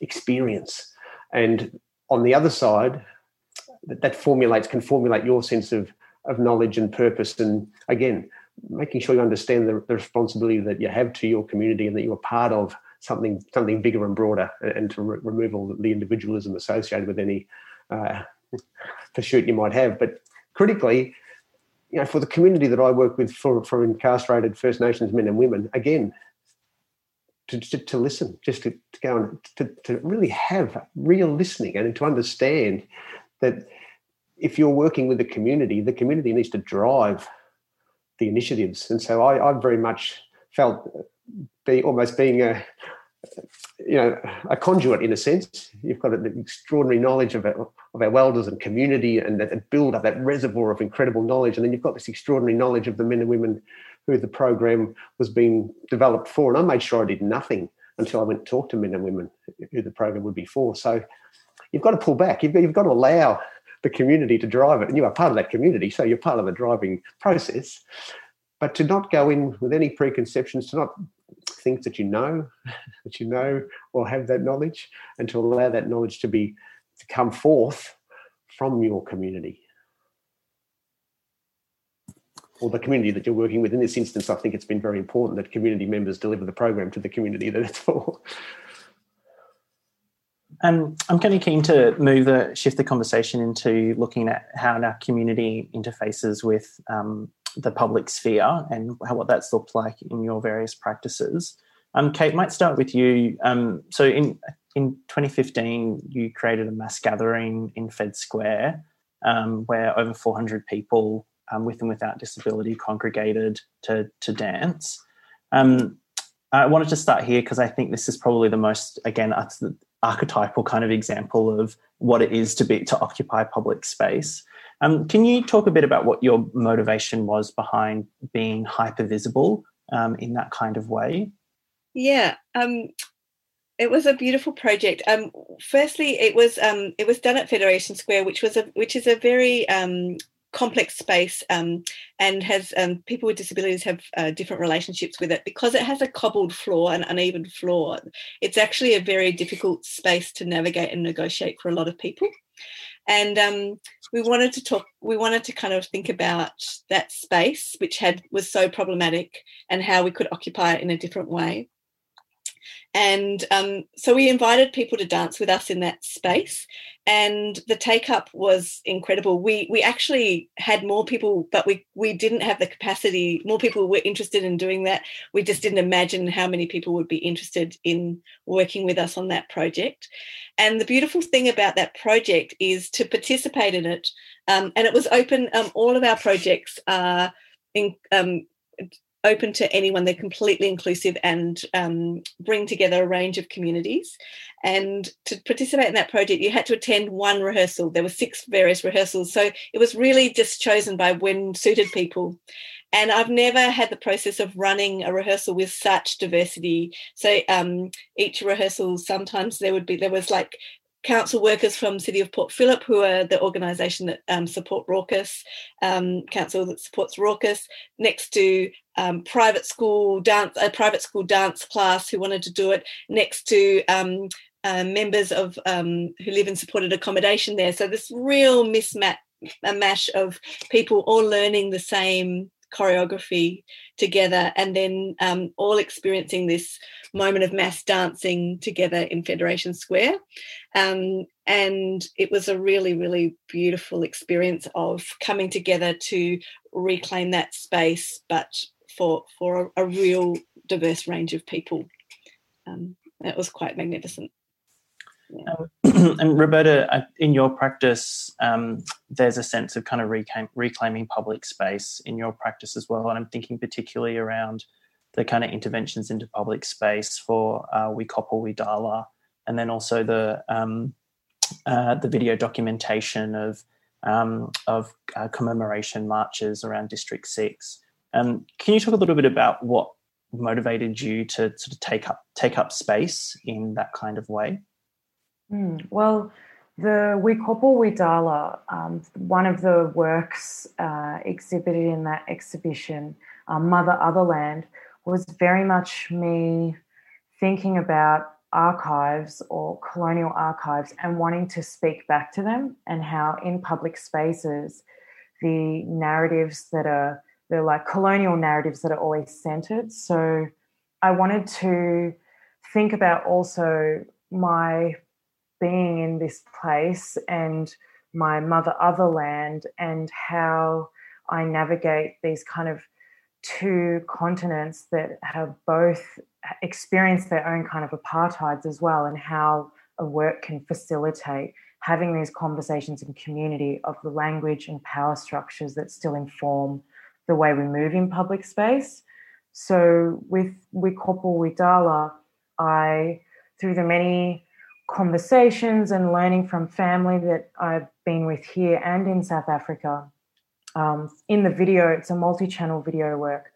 experience. And on the other side, that, that formulates can formulate your sense of of knowledge and purpose. And again, making sure you understand the, the responsibility that you have to your community and that you're part of something something bigger and broader, and to re- remove all the individualism associated with any uh, pursuit you might have. But critically, you know, for the community that I work with for, for incarcerated First Nations men and women, again, to, to, to listen, just to, to go and to, to really have real listening and to understand that if you're working with the community, the community needs to drive the initiatives. And so I, I very much felt be almost being a you know a conduit in a sense. You've got an extraordinary knowledge of our, of our welders and community, and that build up that reservoir of incredible knowledge, and then you've got this extraordinary knowledge of the men and women who the program was being developed for. And I made sure I did nothing until I went and talked to men and women who the program would be for. So you've got to pull back. You've, you've got to allow the community to drive it, and you are part of that community, so you're part of the driving process. But to not go in with any preconceptions, to not think that you know, that you know or have that knowledge, and to allow that knowledge to be to come forth from your community or the community that you're working with. In this instance, I think it's been very important that community members deliver the program to the community that it's for. Um, I'm kind of keen to move the shift the conversation into looking at how our community interfaces with um, the public sphere and how, what that's looked like in your various practices. Um, Kate, might start with you. Um, so in in 2015, you created a mass gathering in Fed Square um, where over 400 people um, with and without disability congregated to to dance. I wanted to start here because I think this is probably the most, again, archetypal kind of example of what it is to be to occupy public space. Um, can you talk a bit about what your motivation was behind being hyper visible um, in that kind of way? Yeah, um, it was a beautiful project. Um, firstly, it was um, it was done at Federation Square, which was a which is a very um, complex space um, and has um, people with disabilities have uh, different relationships with it because it has a cobbled floor, an uneven floor. It's actually a very difficult space to navigate and negotiate for a lot of people. And um, we wanted to talk. We wanted to kind of think about that space, which had was so problematic, and how we could occupy it in a different way. And um, so we invited people to dance with us in that space, and the take up was incredible. We we actually had more people, but we we didn't have the capacity. More people were interested in doing that. We just didn't imagine how many people would be interested in working with us on that project. And the beautiful thing about that project is to participate in it, um, and it was open. Um, all of our projects are in, um, open to anyone. They're completely inclusive and um, bring together a range of communities. And to participate in that project, you had to attend one rehearsal. There were six various rehearsals, so it was really just chosen by when suited people. And I've never had the process of running a rehearsal with such diversity. So um, each rehearsal, sometimes there would be there was like council workers from City of Port Phillip, who are the organisation that um, support Rawcus, um, council that supports Rawcus, next to um, private school dance, a private school dance class who wanted to do it, next to um, uh, members of um, who live in supported accommodation there. So this real mismatch, a mash of people all learning the same choreography together and then um, all experiencing this moment of mass dancing together in Federation Square. Um, and it was a really, really beautiful experience of coming together to reclaim that space, but for, for a, a real diverse range of people. Um, it was quite magnificent. Um, and Roberta, in your practice, um, there's a sense of kind of reclaim, reclaiming public space in your practice as well. And I'm thinking particularly around the kind of interventions into public space for uh, We Koppel We Dala, and then also the um, uh, the video documentation of um, of uh, commemoration marches around District Six. Um, can you talk a little bit about what motivated you to sort of take up take up space in that kind of way? Mm, well, the We Koppel We Dala, um, one of the works uh, exhibited in that exhibition, um, Mother Otherland, was very much me thinking about archives or colonial archives and wanting to speak back to them and how in public spaces the narratives that are they're like colonial narratives that are always centered. So i wanted to think about also my being in this place and my mother otherland and how I navigate these kind of two continents that have both experienced their own kind of apartheids as well and how a work can facilitate having these conversations in community of the language and power structures that still inform the way we move in public space. So with We Koppel We Dala, I through the many conversations and learning from family that I've been with here and in South Africa. Um, in the video, it's a multi channel video work.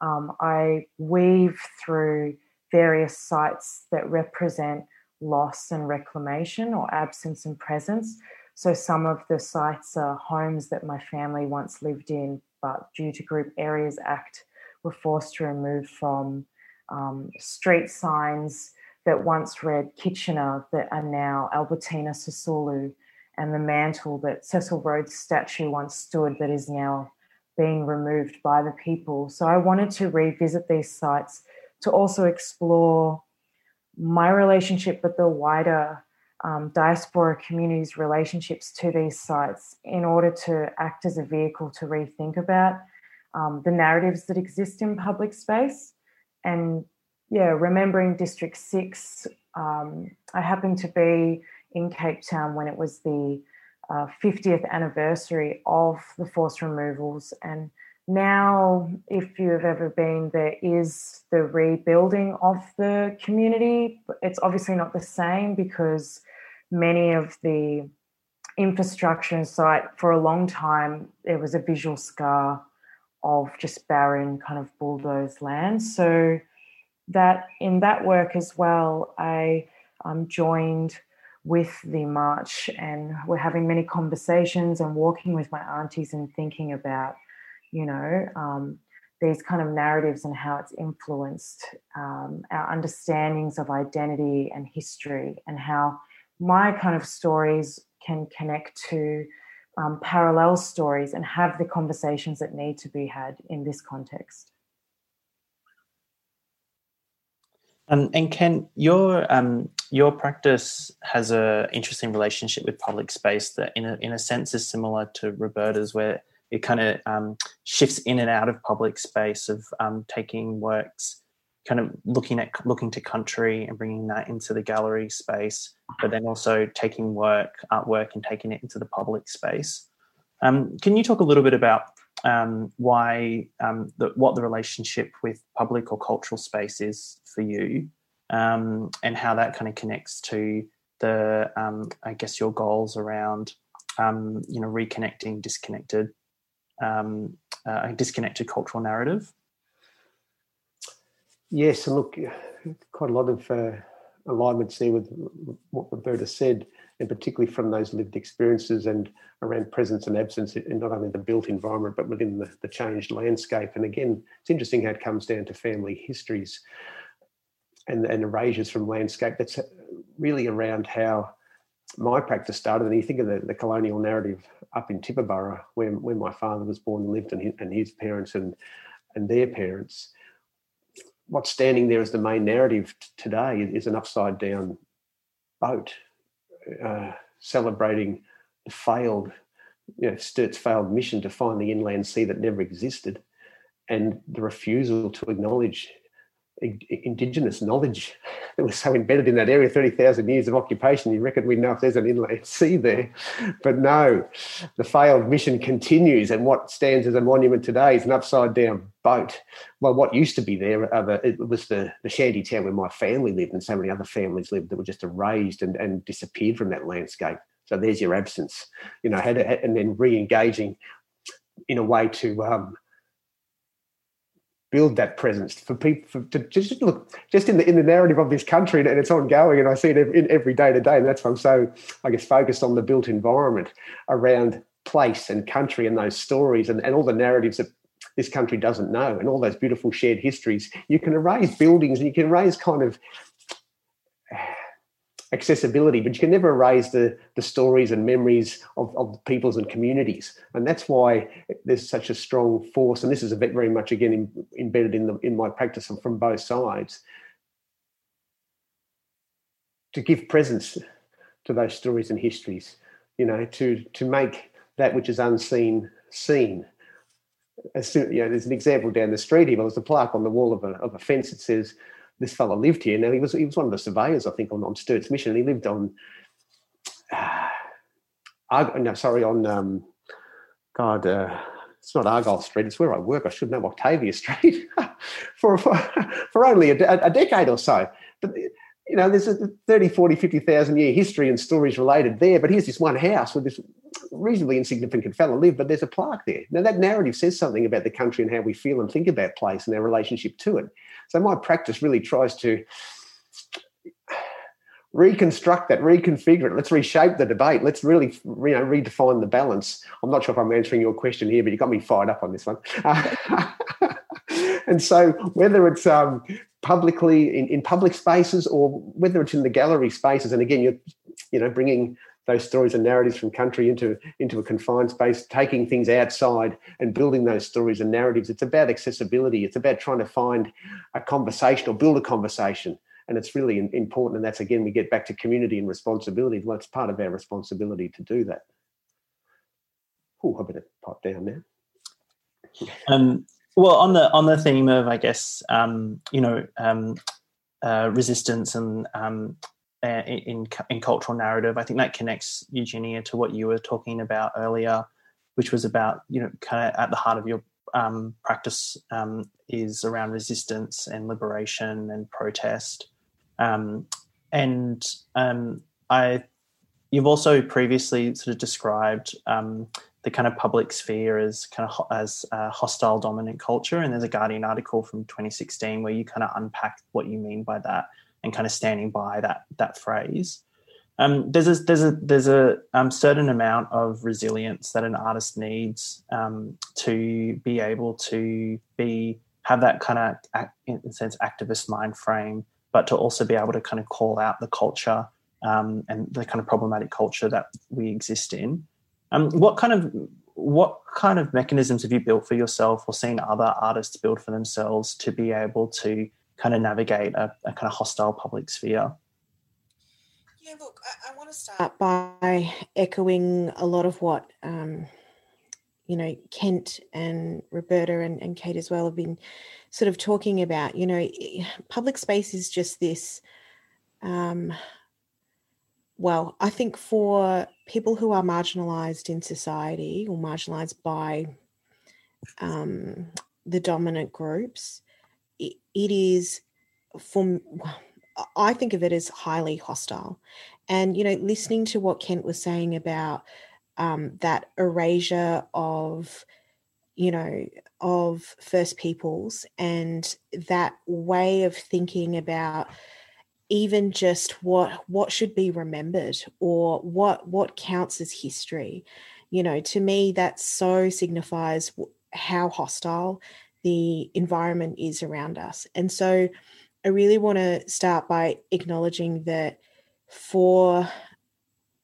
Um, I weave through various sites that represent loss and reclamation or absence and presence. So some of the sites are homes that my family once lived in, but due to Group Areas Act, were forced to remove from um, street signs that once read Kitchener that are now Albertina Sisulu, and the mantle that Cecil Rhodes' statue once stood that is now being removed by the people. So I wanted to revisit these sites to also explore my relationship with the wider um, diaspora community's relationships to these sites in order to act as a vehicle to rethink about um, the narratives that exist in public space and yeah, remembering District 6, um, I happened to be in Cape Town when it was the uh, 50th anniversary of the forced removals. And now, if you've ever been, there is the rebuilding of the community. It's obviously not the same because many of the infrastructure and site for a long time there was a visual scar of just barren kind of bulldozed land. So that in that work as well, I um, joined with the march and we're having many conversations and walking with my aunties and thinking about, you know, um, these kind of narratives and how it's influenced um, our understandings of identity and history and how my kind of stories can connect to um, parallel stories and have the conversations that need to be had in this context. Um, and Kent, your um, your practice has a interesting relationship with public space that, in a, in a sense, is similar to Roberta's, where it kind of um, shifts in and out of public space of um, taking works, kind of looking at looking to country and bringing that into the gallery space, but then also taking work, artwork, and taking it into the public space. Um, can you talk a little bit about um, why um, the, what the relationship with public or cultural space is for you, um, and how that kind of connects to the um, I guess your goals around um, you know reconnecting disconnected um, uh, disconnected cultural narrative. Yes, and look, quite a lot of uh, alignments there with what Roberta said and particularly from those lived experiences and around presence and absence in not only the built environment but within the, the changed landscape. And again, it's interesting how it comes down to family histories and, and erasures from landscape. That's really around how my practice started. And you think of the, the colonial narrative up in Tibooburra, where, where my father was born and lived, and his, and his parents and, and their parents. What's standing there as the main narrative today is an upside down boat uh, celebrating the failed, you know, Sturt's failed mission to find the inland sea that never existed, and the refusal to acknowledge indigenous knowledge that was so embedded in that area 30,000 years of occupation. You reckon we know if there's an inland sea there. But no the failed mission continues and what stands as a monument today is an upside down boat. Well what used to be there the, it was the, the shanty town where my family lived and so many other families lived that were just erased and, and disappeared from that landscape. So there's your absence you know and then re-engaging in a way to um, build that presence for people for, to just look just in the in the narrative of this country and it's ongoing and I see it in every day to day. And that's why I'm so I guess focused on the built environment around place and country and those stories and, and all the narratives that this country doesn't know and all those beautiful shared histories. You can erase buildings and you can raise kind of accessibility, but you can never erase the, the stories and memories of, of peoples and communities. And that's why there's such a strong force. And this is very much, again, in, embedded in, the, in my practice and from both sides to give presence to those stories and histories, you know, to, to make that which is unseen seen. As soon, you know, there's an example down the street here. There's a plaque on the wall of a, of a fence that says, this fellow lived here. Now he was he was one of the surveyors, I think, on, on Sturt's mission. He lived on, uh, Ar- no, sorry, on um, God, uh, it's not Argyle Street. It's where I work. I should know Octavia Street for, for for only a, a, decade or so. But you know, there's a 30, 40, 50,000 year history and stories related there. But here's this one house with this reasonably insignificant fellow live, but there's a plaque there. Now, that narrative says something about the country and how we feel and think about place and our relationship to it. So, my practice really tries to reconstruct that, reconfigure it. Let's reshape the debate. Let's really, you know, redefine the balance. I'm not sure if I'm answering your question here, but you got me fired up on this one. and so, whether it's um, publicly in, in public spaces or whether it's in the gallery spaces, and again, you're, you know, bringing those stories and narratives from country into into a confined space, taking things outside and building those stories and narratives. It's about accessibility. It's about trying to find a conversation or build a conversation. And it's really important. And that's again, we get back to community and responsibility. Well, it's part of our responsibility to do that. Oh, I better pipe down now. Um, well, on the on the theme of, I guess, um, you know, um, uh, resistance and um, uh, in in cultural narrative. I think that connects Eugenia to what you were talking about earlier, which was about you know kind of at the heart of your um, practice um, is around resistance and liberation and protest. Um, and um, I, you've also previously sort of described um, the kind of public sphere as kind of as hostile dominant culture. And there's a Guardian article from 2016 where you kind of unpack what you mean by that and kind of standing by that that phrase. Um, there's a there's a there's a um, certain amount of resilience that an artist needs um, to be able to be have that kind of in a sense activist mind frame, but to also be able to kind of call out the culture um, and the kind of problematic culture that we exist in. Um, what kind of what kind of mechanisms have you built for yourself or seen other artists build for themselves to be able to kind of navigate a, a kind of hostile public sphere. Yeah, look, I, I want to start by echoing a lot of what um, you know Kent and Roberta and, and Kate as well have been sort of talking about. You know, public space is just this. Um, well, I think for people who are marginalized in society or marginalized by um, the dominant groups, it, is for I think of it as highly hostile. And, you know, listening to what Kent was saying about um, that erasure of, you know, of First Peoples and that way of thinking about even just what what should be remembered or what what counts as history you know to me that so signifies how hostile the environment is around us and so I really want to start by acknowledging that for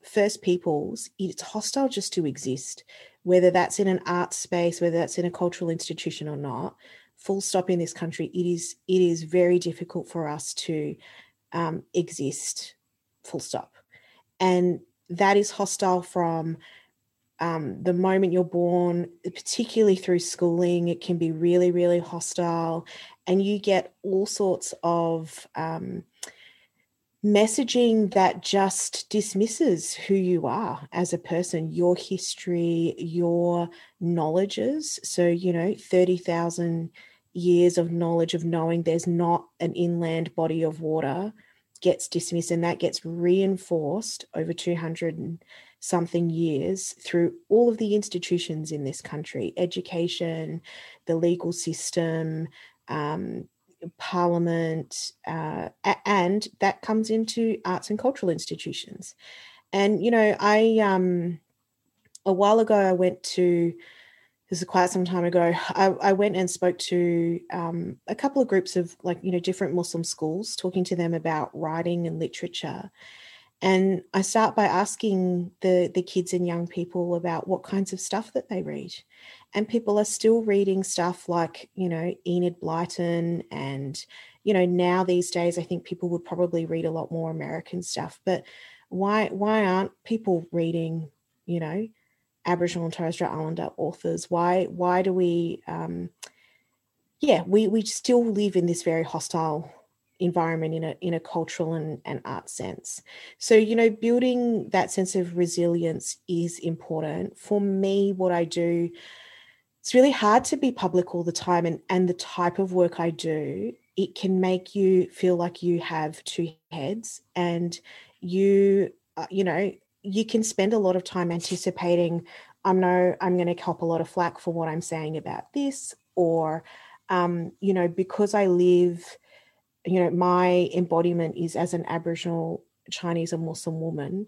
First Peoples, it's hostile just to exist, whether that's in an art space, whether that's in a cultural institution or not. Full stop in this country, it is it is very difficult for us to um, exist. Full stop, and that is hostile from um, the moment you're born, particularly through schooling, it can be really, really hostile. And you get all sorts of um, messaging that just dismisses who you are as a person, your history, your knowledges. So, you know, 30,000 years of knowledge of knowing there's not an inland body of water gets dismissed and that gets reinforced over 200 something years through all of the institutions in this country education, the legal system, um, parliament, uh, and that comes into arts and cultural institutions. And, you know, I, um, a while ago, I went to, this is quite some time ago, I, I went and spoke to um, a couple of groups of like, you know, different Muslim schools, talking to them about writing and literature. And I start by asking the, the kids and young people about what kinds of stuff that they read. And people are still reading stuff like, you know, Enid Blyton. And, you know, now these days, I think people would probably read a lot more American stuff. But why why aren't people reading, you know, Aboriginal and Torres Strait Islander authors? Why why do we um yeah, we we still live in this very hostile environment in a in a cultural and, and art sense. So, you know, building that sense of resilience is important. For me, what I do, it's really hard to be public all the time and, and the type of work I do, it can make you feel like you have two heads and you uh, you know, you can spend a lot of time anticipating I know I'm going to cop a lot of flack for what I'm saying about this or um, you know, because I live you know, my embodiment is as an Aboriginal Chinese and Muslim woman,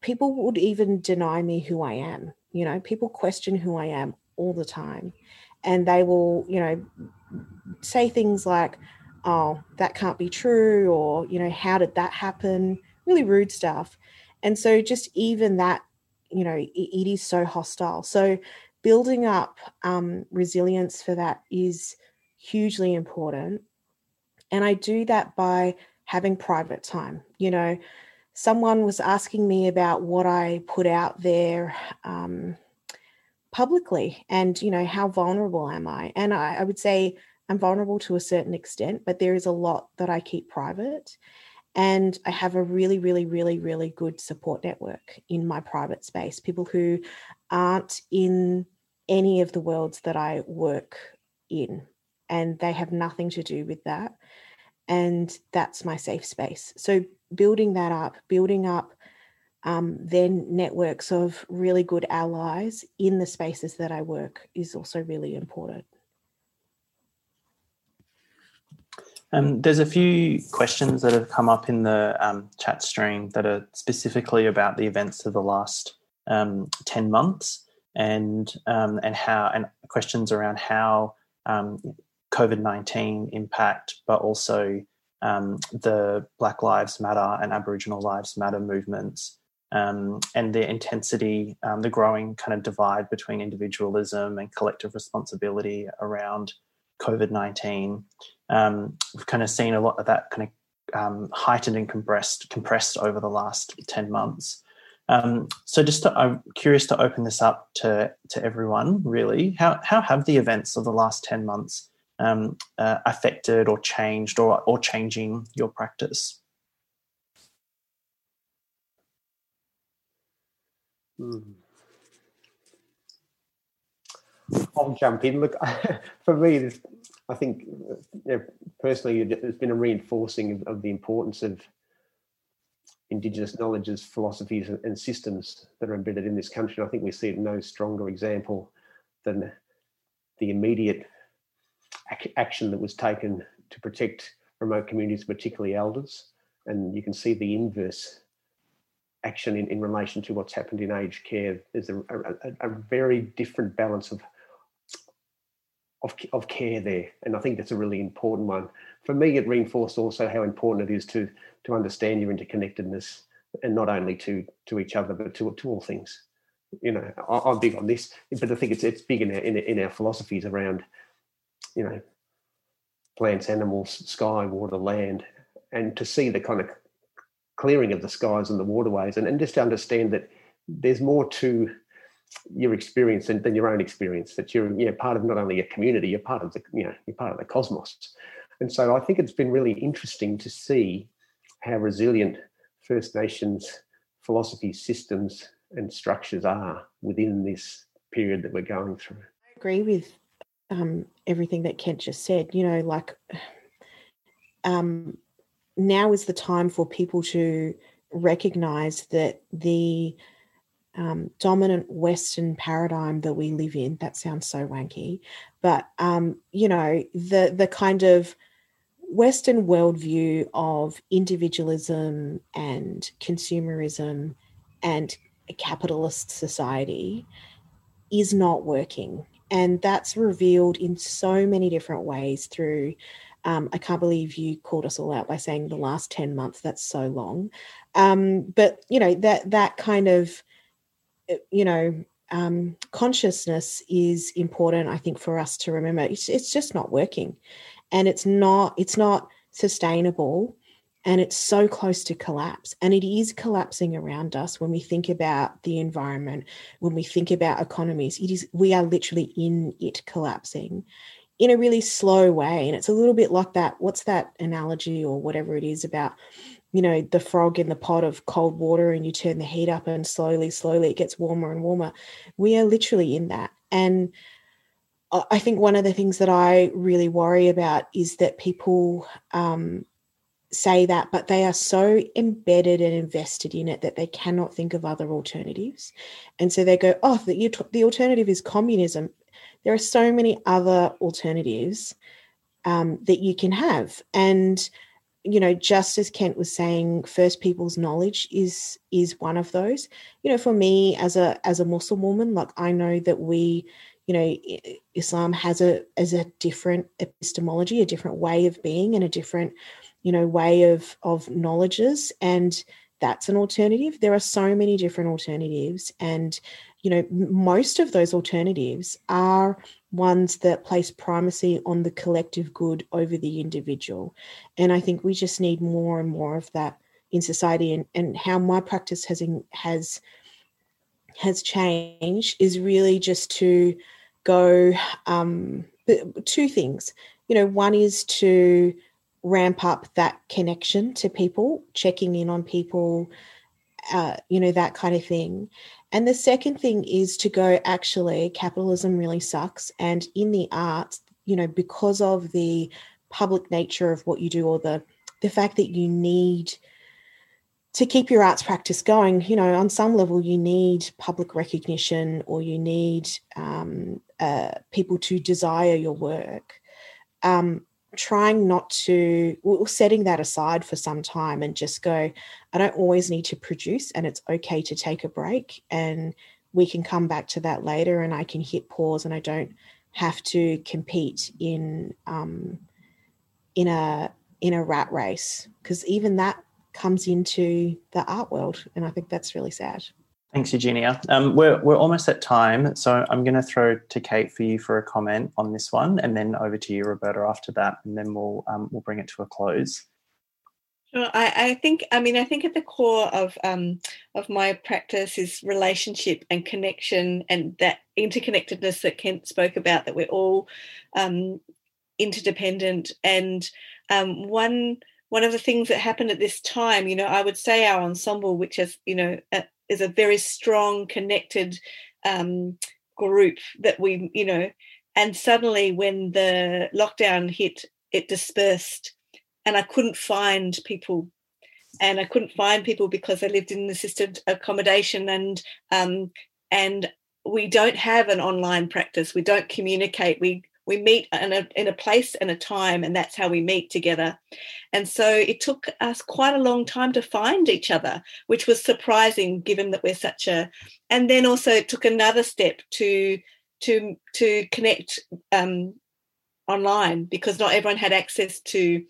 people would even deny me who I am. You know, people question who I am all the time. And they will, you know, say things like, oh, that can't be true, or, you know, how did that happen? Really rude stuff. And so just even that, you know, it, it is so hostile. So building up um, resilience for that is hugely important and I do that by having private time. You know, someone was asking me about what I put out there um, publicly and, you know, how vulnerable am I? And I, I would say I'm vulnerable to a certain extent, but there is a lot that I keep private. And I have a really, really, really, really good support network in my private space. People who aren't in any of the worlds that I work in, and they have nothing to do with that and that's my safe space. So building that up building up um, then networks of really good allies in the spaces that i work is also really important. Um, there's a few questions that have come up in the um, chat stream that are specifically about the events of the last um, 10 months and um, and how and questions around how um, COVID 19 impact, but also um, the Black Lives Matter and Aboriginal Lives Matter movements um, and the intensity, um, the growing kind of divide between individualism and collective responsibility around COVID 19. um, we've kind of seen a lot of that kind of um, heightened and compressed compressed over the last 10 months. Um, so just to, I'm curious to open this up to, to everyone really. How, how have the events of the last 10 months um, uh, affected or changed or, or changing your practice? Hmm. I'll jump in. Look, for me, I think you know, personally, there's been a reinforcing of, of, the importance of Indigenous knowledges, philosophies, and systems that are embedded in this country. I think we see no stronger example than the immediate ac- action that was taken to protect remote communities, particularly elders. And you can see the inverse action in, in relation to what's happened in aged care. There's a, a, a very different balance of of, of care there. And I think that's a really important one. For me, it reinforced also how important it is to to understand your interconnectedness and not only to to each other, but to, to all things. You know, I, am big on this, but I think it's it's big in our, in, in our philosophies around, you know, plants, animals, sky, water, land, and to see the kind of clearing of the skies and the waterways, and, and just to understand that there's more to your experience than, than your own experience. That you're you know, part of not only a community, you're part of the you know you're part of the cosmos. And so I think it's been really interesting to see how resilient First Nations philosophy systems and structures are within this period that we're going through. I agree with um, everything that Kent just said. You know, like um, now is the time for people to recognize that the um, dominant Western paradigm that we live in. That sounds so wanky, but um, you know the the kind of Western worldview of individualism and consumerism and capitalist society is not working, and that's revealed in so many different ways through. Um, I can't believe you called us all out by saying the last 10 months. That's so long. Um, but, you know, that that kind of uh, you know, um, consciousness is important. I think for us to remember, it's, it's just not working, and it's not it's not sustainable, and it's so close to collapse. And it is collapsing around us when we think about the environment, when we think about economies. It is we are literally in it collapsing in a really slow way, and it's a little bit like that. What's that analogy or whatever it is about? you know the frog in the pot of cold water and you turn the heat up and slowly slowly it gets warmer and warmer we are literally in that and i think one of the things that i really worry about is that people um, say that but they are so embedded and invested in it that they cannot think of other alternatives. And so they go oh the, the alternative is communism. There are so many other alternatives um, that you can have. And you know just as kent was saying first people's knowledge is is one of those. You know for me as a as a muslim woman like i know that we you know islam has a as a different epistemology a different way of being and a different you know way of of knowledges and that's an alternative there are so many different alternatives and you know most of those alternatives are ones that place primacy on the collective good over the individual. And I think we just need more and more of that in society. And, and how my practice has has has changed is really just to go um, two things. You know, one is to ramp up that connection to people, checking in on people, uh, you know, that kind of thing. And the second thing is to go, actually, capitalism really sucks. And in the arts, you know, because of the public nature of what you do or the the fact that you need to keep your arts practice going, you know, on some level, you need public recognition or you need um, uh, people to desire your work. Um, trying not to well, setting that aside for some time and just go i don't always need to produce and it's okay to take a break and we can come back to that later and i can hit pause and i don't have to compete in um in a in a rat race. Because even that comes into the art world and i think that's really sad Thanks, Eugenia. Um, we're, we're almost at time, so I'm going to throw to Kate for you for a comment on this one, and then over to you, Roberta, after that, and then we'll um, we'll bring it to a close. Sure. I, I think I mean I think at the core of um, of my practice is relationship and connection and that interconnectedness that Kent spoke about that we're all um, interdependent and um, one one of the things that happened at this time you know I would say our ensemble which is you know is a very strong connected um, group that we you know and suddenly when the lockdown hit it dispersed and I couldn't find people. And I couldn't find people because I lived in assisted accommodation and um, and we don't have an online practice. We don't communicate. We we meet in a, in a place and a time and that's how we meet together. And so it took us quite a long time to find each other which was surprising given that we're such a and then also it took another step to to to connect um, online because not everyone had access to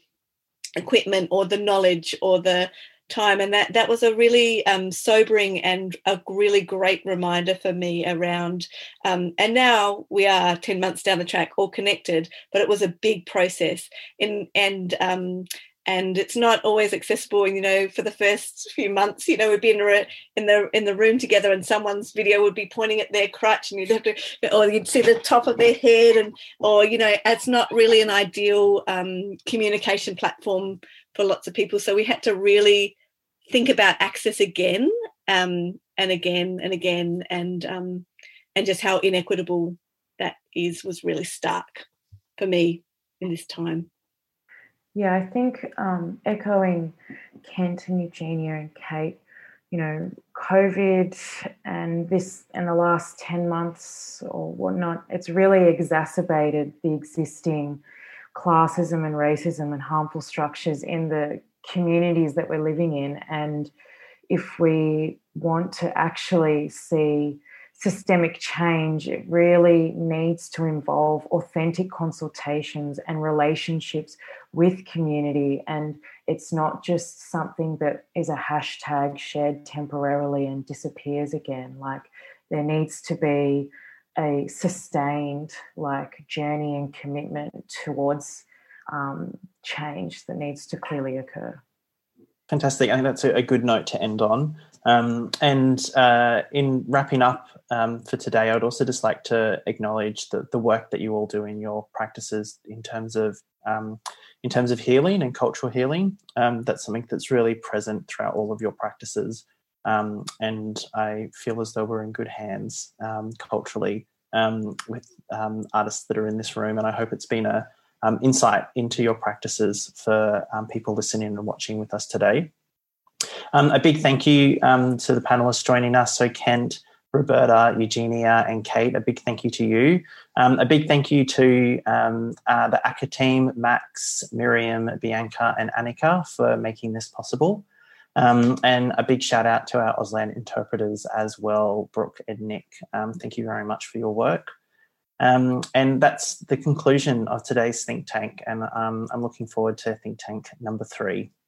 equipment or the knowledge or the time and that that was a really um, sobering and a really great reminder for me around um, and now we are 10 months down the track all connected but it was a big process. In and um, and it's not always accessible you know for the first few months you know we'd be in, in the in the room together and someone's video would be pointing at their crutch and you'd have to or you'd see the top of their head and or you know it's not really an ideal um, communication platform for lots of people. So we had to really think about access again um, and again and again and um, and just how inequitable that is was really stark for me in this time. Yeah, I think um, echoing Kent and Eugenia and Kate, you know, COVID and this in the last 10 months or whatnot, it's really exacerbated the existing classism and racism and harmful structures in the communities that we're living in. And if we want to actually see systemic change, it really needs to involve authentic consultations and relationships with community. And it's not just something that is a hashtag shared temporarily and disappears again. Like there needs to be a sustained like journey and commitment towards um, change that needs to clearly occur. Fantastic. I think that's a good note to end on. Um, and uh, in wrapping up um, for today, I would also just like to acknowledge the, the work that you all do in your practices in terms of um, in terms of healing and cultural healing. Um, that's something that's really present throughout all of your practices, um, and I feel as though we're in good hands um, culturally with artists that are in this room. And I hope it's been a insight into your practices for people listening and watching with us today. Um, a big thank you um, to the panelists joining us. So, Kent, Roberta, Eugenia, and Kate, a big thank you to you. Um, a big thank you to um, uh, the ACCA team, Max, Miriam, Bianca, and Annika for making this possible. Um, and a big shout out to our Auslan interpreters as well, Brooke and Nick. Um, thank you very much for your work. Um, and that's the conclusion of today's think tank. And um, I'm looking forward to think tank number three.